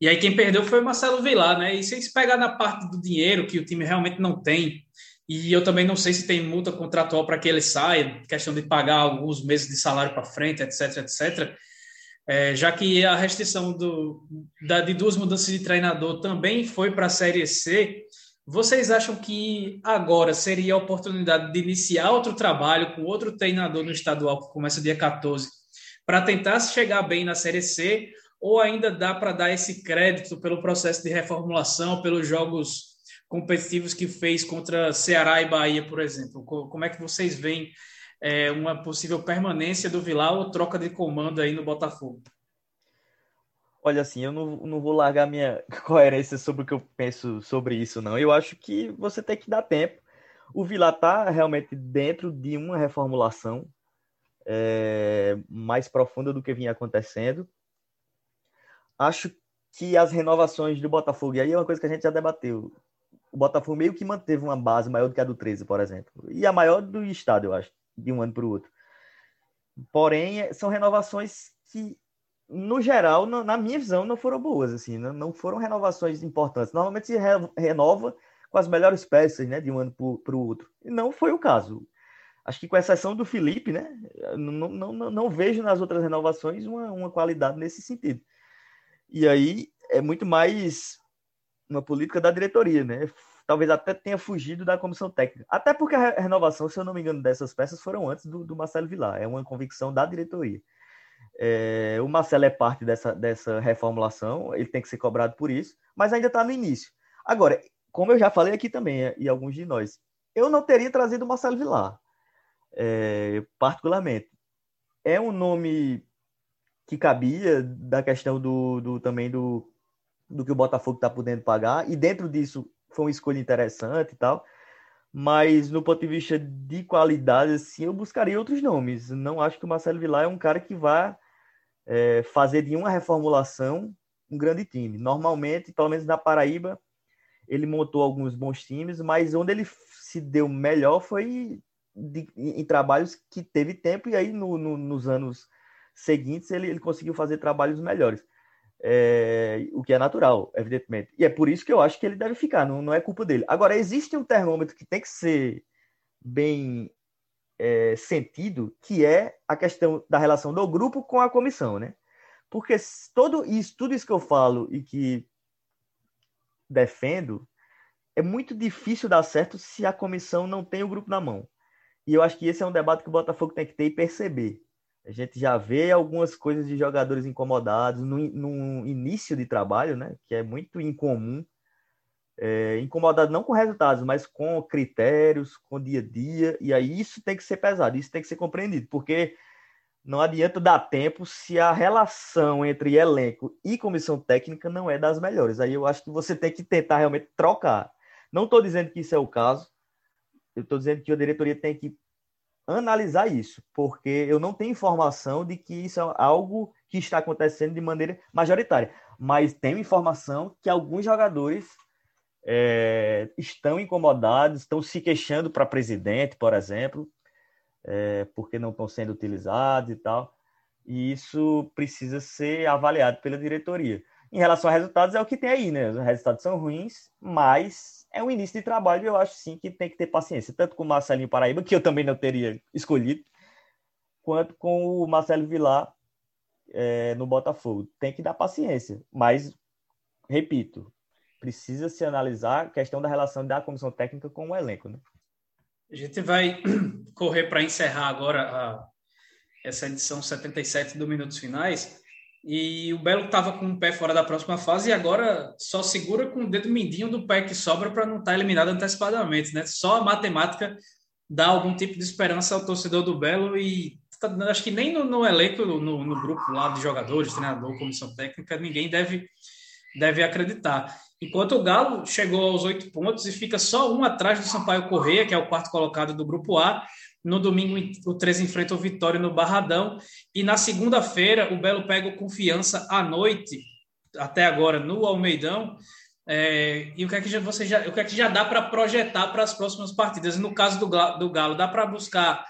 E aí quem perdeu foi o Marcelo Vilar, né? E se se pegar na parte do dinheiro que o time realmente não tem, e eu também não sei se tem multa contratual para que ele saia, questão de pagar alguns meses de salário para frente, etc, etc. É, já que a restrição do, da, de duas mudanças de treinador também foi para a Série C, vocês acham que agora seria a oportunidade de iniciar outro trabalho com outro treinador no estadual, que começa dia 14, para tentar chegar bem na Série C? Ou ainda dá para dar esse crédito pelo processo de reformulação, pelos jogos competitivos que fez contra Ceará e Bahia, por exemplo? Como é que vocês veem é, uma possível permanência do Vilar ou troca de comando aí no Botafogo? Olha, assim, eu não, não vou largar minha (laughs) coerência sobre o que eu penso sobre isso, não. Eu acho que você tem que dar tempo. O Vila está realmente dentro de uma reformulação é, mais profunda do que vinha acontecendo. Acho que as renovações do Botafogo, e aí é uma coisa que a gente já debateu, o Botafogo meio que manteve uma base maior do que a do 13, por exemplo. E a maior do estado, eu acho, de um ano para o outro. Porém, são renovações que no geral, na minha visão, não foram boas, assim, não foram renovações importantes. Normalmente se renova com as melhores peças, né, de um ano para o outro. E não foi o caso. Acho que com exceção do Felipe, né, não, não, não, não vejo nas outras renovações uma, uma qualidade nesse sentido. E aí é muito mais uma política da diretoria, né? Talvez até tenha fugido da comissão técnica. Até porque a renovação, se eu não me engano, dessas peças foram antes do, do Marcelo Vilar. É uma convicção da diretoria. É, o Marcelo é parte dessa, dessa reformulação, ele tem que ser cobrado por isso, mas ainda está no início. Agora, como eu já falei aqui também, e alguns de nós, eu não teria trazido o Marcelo Vilar, é, particularmente. É um nome que cabia da questão do, do também do, do que o Botafogo está podendo pagar, e dentro disso foi uma escolha interessante e tal, mas no ponto de vista de qualidade, assim, eu buscaria outros nomes. Não acho que o Marcelo Vilar é um cara que vai é, fazer de uma reformulação um grande time. Normalmente, pelo menos na Paraíba, ele montou alguns bons times, mas onde ele se deu melhor foi de, em trabalhos que teve tempo, e aí no, no, nos anos seguintes ele, ele conseguiu fazer trabalhos melhores. É, o que é natural, evidentemente. E é por isso que eu acho que ele deve ficar, não, não é culpa dele. Agora, existe um termômetro que tem que ser bem é, sentido, que é a questão da relação do grupo com a comissão, né? Porque todo isso, tudo isso que eu falo e que defendo, é muito difícil dar certo se a comissão não tem o grupo na mão. E eu acho que esse é um debate que o Botafogo tem que ter e perceber. A gente já vê algumas coisas de jogadores incomodados no, no início de trabalho, né? Que é muito incomum é, incomodado não com resultados, mas com critérios, com dia a dia, e aí isso tem que ser pesado, isso tem que ser compreendido, porque não adianta dar tempo se a relação entre elenco e comissão técnica não é das melhores. Aí eu acho que você tem que tentar realmente trocar. Não estou dizendo que isso é o caso, eu estou dizendo que a diretoria tem que analisar isso, porque eu não tenho informação de que isso é algo que está acontecendo de maneira majoritária, mas tenho informação que alguns jogadores é, estão incomodados, estão se queixando para presidente, por exemplo, é, porque não estão sendo utilizados e tal. E isso precisa ser avaliado pela diretoria. Em relação a resultados, é o que tem aí, né? Os resultados são ruins, mas é um início de trabalho eu acho sim que tem que ter paciência, tanto com o Marcelinho Paraíba, que eu também não teria escolhido, quanto com o Marcelo Vilar é, no Botafogo. Tem que dar paciência, mas, repito, precisa se analisar a questão da relação da comissão técnica com o elenco. Né? A gente vai correr para encerrar agora a, essa edição 77 do Minutos Finais, E o Belo estava com o pé fora da próxima fase e agora só segura com o dedo mindinho do pé que sobra para não estar tá eliminado antecipadamente, né? Só a matemática dá algum tipo de esperança ao torcedor do Belo e tá, acho que nem no, no elenco, no, no, grupo lá de jogadores, treinador, comissão técnica, ninguém deve, deve acreditar. Enquanto o Galo chegou aos oito pontos e fica só um atrás do Sampaio Correia, que é o quarto colocado do grupo A, no domingo, o 13 enfrenta o Vitória no Barradão. E na segunda-feira, o Belo pega o Confiança à noite, até agora, no Almeidão. É, e o que é que já, você já, o que é que já dá para projetar para as próximas partidas? No caso do, do Galo, dá para buscar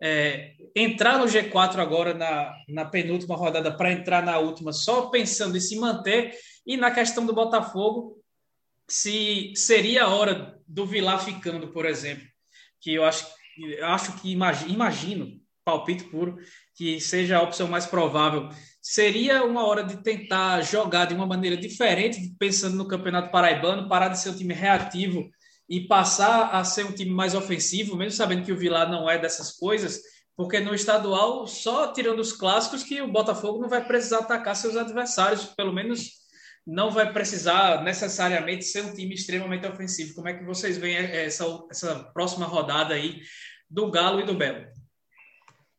é, entrar no G4 agora na, na penúltima rodada para entrar na última, só pensando em se manter. E na questão do Botafogo, se seria a hora do Vilar ficando, por exemplo, que eu acho acho que imagino, imagino, palpite puro, que seja a opção mais provável. Seria uma hora de tentar jogar de uma maneira diferente, pensando no Campeonato Paraibano, parar de ser um time reativo e passar a ser um time mais ofensivo, mesmo sabendo que o Vilar não é dessas coisas, porque no estadual, só tirando os clássicos, que o Botafogo não vai precisar atacar seus adversários, pelo menos não vai precisar necessariamente ser um time extremamente ofensivo. Como é que vocês veem essa, essa próxima rodada aí do Galo e do Belo?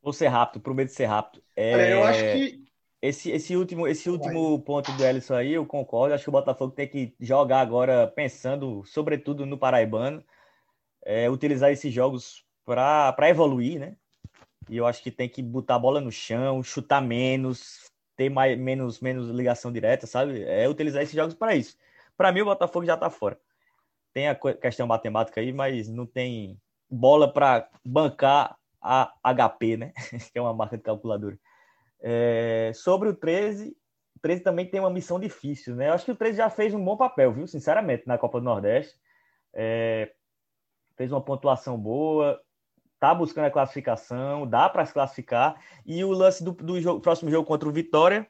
Vou ser rápido, prometo ser rápido. É, eu acho que esse, esse último, esse último ponto do Ellison aí, eu concordo. Acho que o Botafogo tem que jogar agora pensando, sobretudo, no Paraibano, é, utilizar esses jogos para evoluir, né? E eu acho que tem que botar a bola no chão, chutar menos, ter mais, menos, menos ligação direta, sabe? É utilizar esses jogos para isso. Para mim, o Botafogo já está fora. Tem a questão matemática aí, mas não tem bola para bancar a HP, né? (laughs) que é uma marca de calculadora. É, sobre o 13, o 13 também tem uma missão difícil, né? Eu acho que o 13 já fez um bom papel, viu? Sinceramente, na Copa do Nordeste. É, fez uma pontuação boa, tá buscando a classificação, dá para se classificar. E o lance do, do jogo, próximo jogo contra o Vitória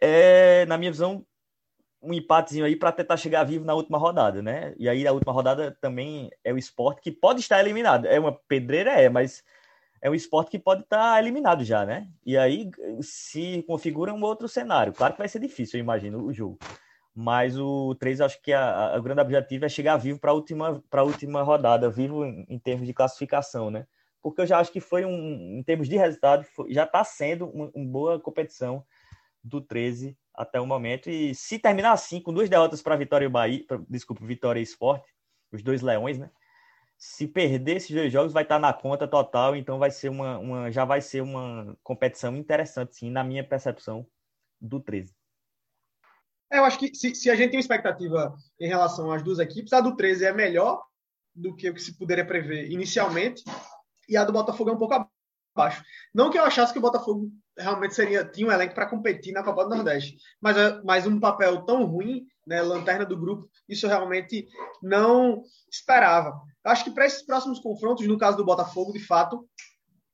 é, na minha visão, um empatezinho aí para tentar chegar vivo na última rodada, né? E aí a última rodada também é o esporte que pode estar eliminado. É uma pedreira, é, mas é um esporte que pode estar eliminado já, né? E aí se configura um outro cenário. Claro que vai ser difícil, eu imagino, o jogo. Mas o 3, acho que a, grande objetivo é chegar vivo para a última, última rodada, vivo em, em termos de classificação, né? Porque eu já acho que foi um, em termos de resultado, foi, já está sendo uma, uma boa competição do 13 até o momento. E se terminar assim, com duas derrotas para Vitória e Bahia, pra, desculpa, Vitória e Esporte, os dois leões, né? Se perder esses dois jogos, vai estar tá na conta total, então vai ser uma, uma já vai ser uma competição interessante, sim, na minha percepção do 13. É, eu acho que se, se, a gente tem uma expectativa em relação às duas equipes, a do 13 é melhor do que o que se poderia prever inicialmente, e a do Botafogo é um pouco abaixo. Não que eu achasse que o Botafogo realmente seria tinha um elenco para competir na Copa do Nordeste, mas, é, mas um papel tão ruim, né, lanterna do grupo, isso eu realmente não esperava. Eu acho que para esses próximos confrontos, no caso do Botafogo, de fato,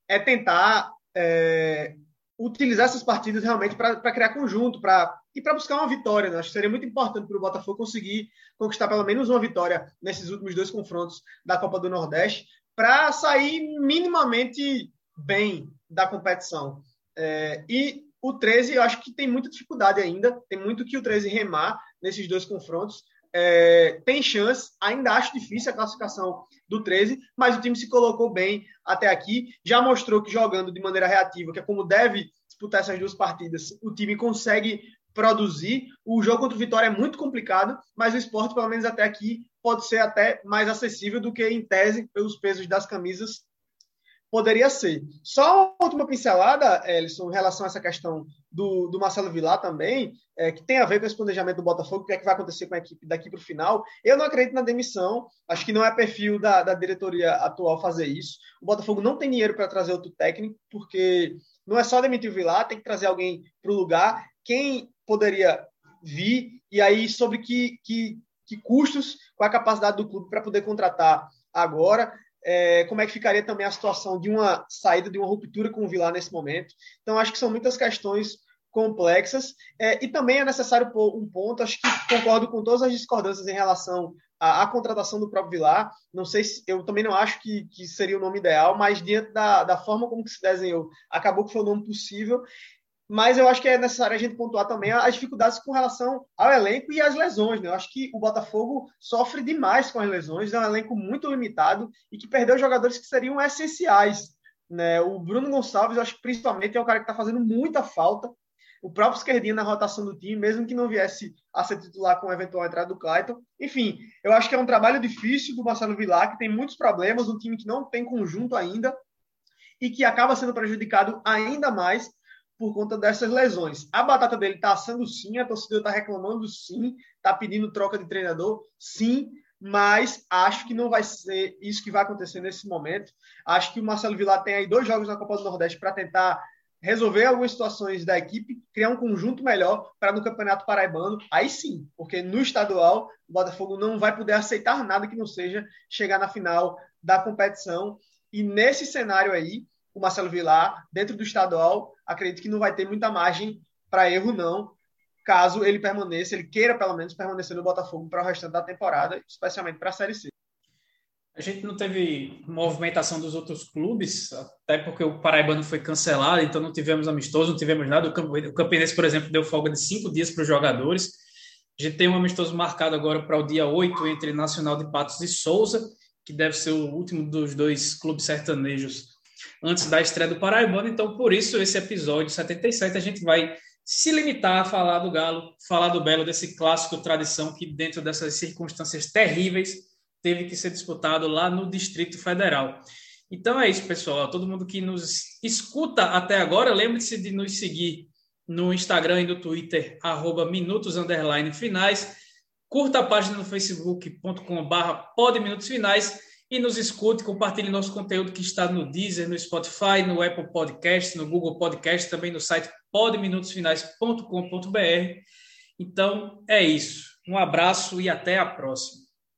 é tentar é, utilizar essas partidas realmente para criar conjunto, para e para buscar uma vitória. Né? Acho que seria muito importante para o Botafogo conseguir conquistar pelo menos uma vitória nesses últimos dois confrontos da Copa do Nordeste, para sair minimamente bem da competição. É, e o 13, eu acho que tem muita dificuldade ainda, tem muito que o 13 remar nesses dois confrontos. É, tem chance, ainda acho difícil a classificação do 13, mas o time se colocou bem até aqui, já mostrou que jogando de maneira reativa, que é como deve disputar essas duas partidas, o time consegue produzir. O jogo contra o Vitória é muito complicado, mas o esporte, pelo menos até aqui, pode ser até mais acessível do que, em tese, pelos pesos das camisas, poderia ser. Só uma última pincelada, Ellison, em relação a essa questão do, do Marcelo Vilar também, é, que tem a ver com esse planejamento do Botafogo, o que é que vai acontecer com a equipe daqui para o final. Eu não acredito na demissão, acho que não é perfil da, da diretoria atual fazer isso. O Botafogo não tem dinheiro para trazer outro técnico, porque não é só demitir o Vilar, tem que trazer alguém para o lugar. Quem poderia vir, e aí sobre que, que, que custos, qual a capacidade do clube para poder contratar agora, é, como é que ficaria também a situação de uma saída, de uma ruptura com o Vilar nesse momento. Então, acho que são muitas questões complexas. É, e também é necessário pôr um ponto, acho que concordo com todas as discordâncias em relação à, à contratação do próprio Vilar, não sei se, eu também não acho que, que seria o nome ideal, mas diante da, da forma como se desenhou, acabou que foi o nome possível, mas eu acho que é necessário a gente pontuar também as dificuldades com relação ao elenco e às lesões. Né? Eu acho que o Botafogo sofre demais com as lesões, é um elenco muito limitado e que perdeu jogadores que seriam essenciais. Né? O Bruno Gonçalves, eu acho que principalmente é um cara que está fazendo muita falta. O próprio esquerdinho na rotação do time, mesmo que não viesse a ser titular com a eventual entrada do Clayton. Enfim, eu acho que é um trabalho difícil do Marcelo Vilar, que tem muitos problemas, um time que não tem conjunto ainda e que acaba sendo prejudicado ainda mais por conta dessas lesões. A batata dele está assando sim, a torcida está reclamando sim, está pedindo troca de treinador sim, mas acho que não vai ser isso que vai acontecer nesse momento. Acho que o Marcelo Vilar tem aí dois jogos na Copa do Nordeste para tentar resolver algumas situações da equipe, criar um conjunto melhor para no Campeonato Paraibano, aí sim, porque no estadual o Botafogo não vai poder aceitar nada que não seja chegar na final da competição. E nesse cenário aí, o Marcelo Vilar, dentro do estadual, acredito que não vai ter muita margem para erro, não, caso ele permaneça, ele queira pelo menos permanecer no Botafogo para o restante da temporada, especialmente para a Série C. A gente não teve movimentação dos outros clubes, até porque o Paraibano foi cancelado, então não tivemos amistoso, não tivemos nada. O Campinense, por exemplo, deu folga de cinco dias para os jogadores. A gente tem um amistoso marcado agora para o dia 8 entre Nacional de Patos e Souza, que deve ser o último dos dois clubes sertanejos antes da estreia do Paraibano. Então, por isso, esse episódio 77, a gente vai se limitar a falar do Galo, falar do Belo, desse clássico tradição que, dentro dessas circunstâncias terríveis, teve que ser disputado lá no Distrito Federal. Então é isso, pessoal. Todo mundo que nos escuta até agora, lembre-se de nos seguir no Instagram e no Twitter, arroba minutos finais. Curta a página no facebook.com.br minutos finais e nos escute, compartilhe nosso conteúdo que está no Deezer, no Spotify, no Apple Podcast, no Google Podcast, também no site podminutosfinais.com.br. Então, é isso. Um abraço e até a próxima.